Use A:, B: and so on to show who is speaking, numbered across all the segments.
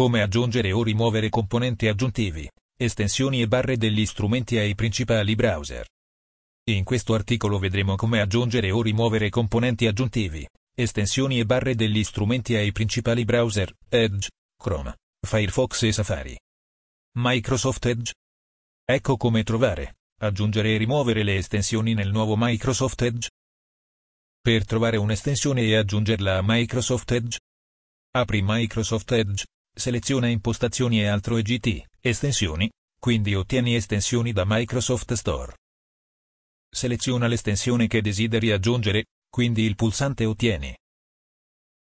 A: Come aggiungere o rimuovere componenti aggiuntivi, estensioni e barre degli strumenti ai principali browser. In questo articolo vedremo come aggiungere o rimuovere componenti aggiuntivi, estensioni e barre degli strumenti ai principali browser, Edge, Chrome, Firefox e Safari. Microsoft Edge. Ecco come trovare, aggiungere e rimuovere le estensioni nel nuovo Microsoft Edge. Per trovare un'estensione e aggiungerla a Microsoft Edge, apri Microsoft Edge, seleziona impostazioni e altro EGT, estensioni, quindi ottieni estensioni da Microsoft Store. Seleziona l'estensione che desideri aggiungere, quindi il pulsante Ottieni.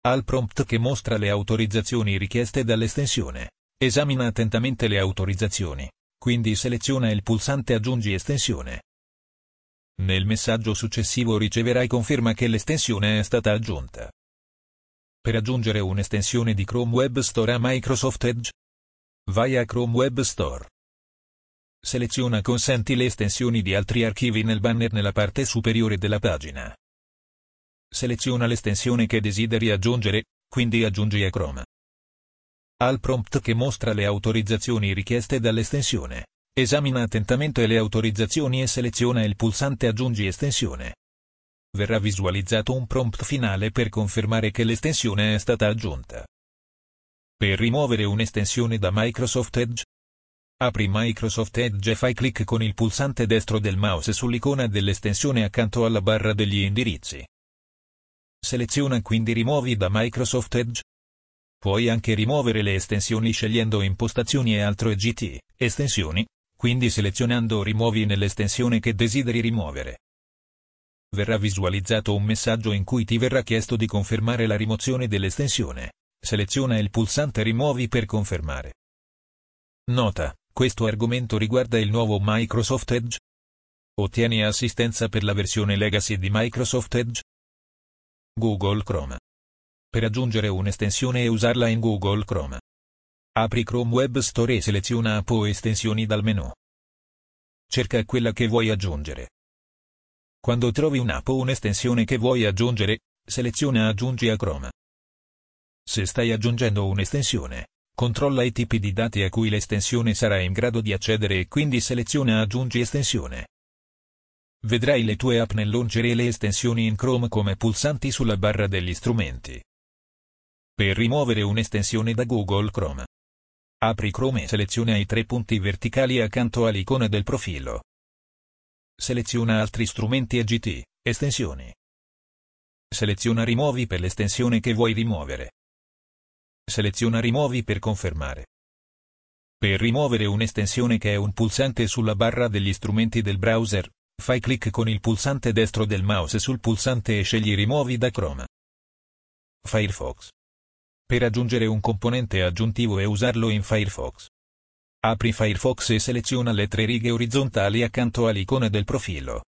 A: Al prompt che mostra le autorizzazioni richieste dall'estensione, esamina attentamente le autorizzazioni, quindi seleziona il pulsante Aggiungi estensione. Nel messaggio successivo riceverai conferma che l'estensione è stata aggiunta. Per aggiungere un'estensione di Chrome Web Store a Microsoft Edge, vai a Chrome Web Store. Seleziona Consenti le estensioni di altri archivi nel banner nella parte superiore della pagina. Seleziona l'estensione che desideri aggiungere, quindi aggiungi a Chrome. Al prompt che mostra le autorizzazioni richieste dall'estensione, esamina attentamente le autorizzazioni e seleziona il pulsante Aggiungi estensione. Verrà visualizzato un prompt finale per confermare che l'estensione è stata aggiunta. Per rimuovere un'estensione da Microsoft Edge, Apri Microsoft Edge e fai clic con il pulsante destro del mouse sull'icona dell'estensione accanto alla barra degli indirizzi. Seleziona quindi Rimuovi da Microsoft Edge. Puoi anche rimuovere le estensioni scegliendo Impostazioni e altro EGT, Estensioni, quindi selezionando Rimuovi nell'estensione che desideri rimuovere. Verrà visualizzato un messaggio in cui ti verrà chiesto di confermare la rimozione dell'estensione. Seleziona il pulsante Rimuovi per confermare. Nota questo argomento riguarda il nuovo Microsoft Edge. Ottieni assistenza per la versione Legacy di Microsoft Edge. Google Chrome. Per aggiungere un'estensione e usarla in Google Chrome. Apri Chrome Web Store e seleziona App o estensioni dal menu. Cerca quella che vuoi aggiungere. Quando trovi un'app o un'estensione che vuoi aggiungere, seleziona Aggiungi a Chrome. Se stai aggiungendo un'estensione, Controlla i tipi di dati a cui l'estensione sarà in grado di accedere e quindi seleziona Aggiungi estensione. Vedrai le tue app nel launcher e le estensioni in Chrome come pulsanti sulla barra degli strumenti. Per rimuovere un'estensione da Google Chrome. Apri Chrome e seleziona i tre punti verticali accanto all'icona del profilo. Seleziona altri strumenti e GT, estensioni. Seleziona Rimuovi per l'estensione che vuoi rimuovere. Seleziona Rimuovi per confermare. Per rimuovere un'estensione che è un pulsante sulla barra degli strumenti del browser, fai clic con il pulsante destro del mouse sul pulsante e scegli Rimuovi da Chrome. Firefox. Per aggiungere un componente aggiuntivo e usarlo in Firefox. Apri Firefox e seleziona le tre righe orizzontali accanto all'icona del profilo.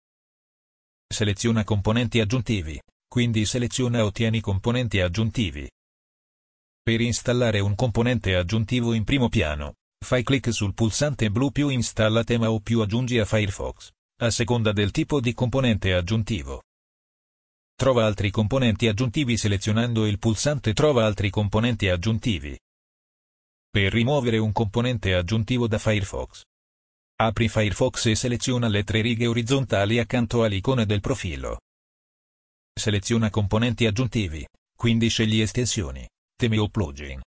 A: Seleziona componenti aggiuntivi, quindi seleziona Ottieni componenti aggiuntivi. Per installare un componente aggiuntivo in primo piano, fai clic sul pulsante blu più installa tema o più aggiungi a Firefox, a seconda del tipo di componente aggiuntivo. Trova altri componenti aggiuntivi selezionando il pulsante Trova altri componenti aggiuntivi. Per rimuovere un componente aggiuntivo da Firefox. Apri Firefox e seleziona le tre righe orizzontali accanto all'icona del profilo. Seleziona componenti aggiuntivi, quindi scegli estensioni temi o plugin.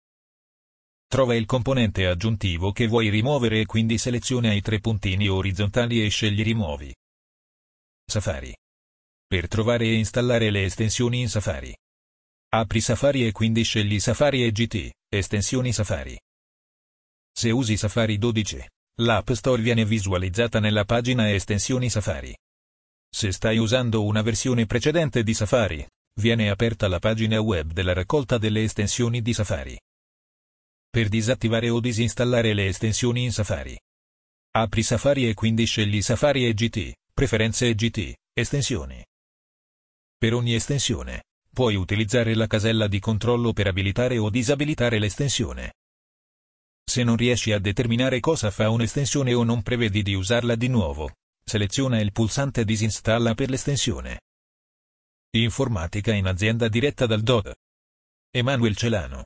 A: Trova il componente aggiuntivo che vuoi rimuovere e quindi seleziona i tre puntini orizzontali e scegli Rimuovi. Safari. Per trovare e installare le estensioni in Safari. Apri Safari e quindi scegli Safari e GT, estensioni Safari. Se usi Safari 12, l'App Store viene visualizzata nella pagina Estensioni Safari. Se stai usando una versione precedente di Safari, viene aperta la pagina web della raccolta delle estensioni di Safari. Per disattivare o disinstallare le estensioni in Safari. Apri Safari e quindi scegli Safari e GT, preferenze e GT, estensioni. Per ogni estensione, puoi utilizzare la casella di controllo per abilitare o disabilitare l'estensione. Se non riesci a determinare cosa fa un'estensione o non prevedi di usarla di nuovo, seleziona il pulsante Disinstalla per l'estensione. Informatica in azienda diretta dal DOD. Emanuel Celano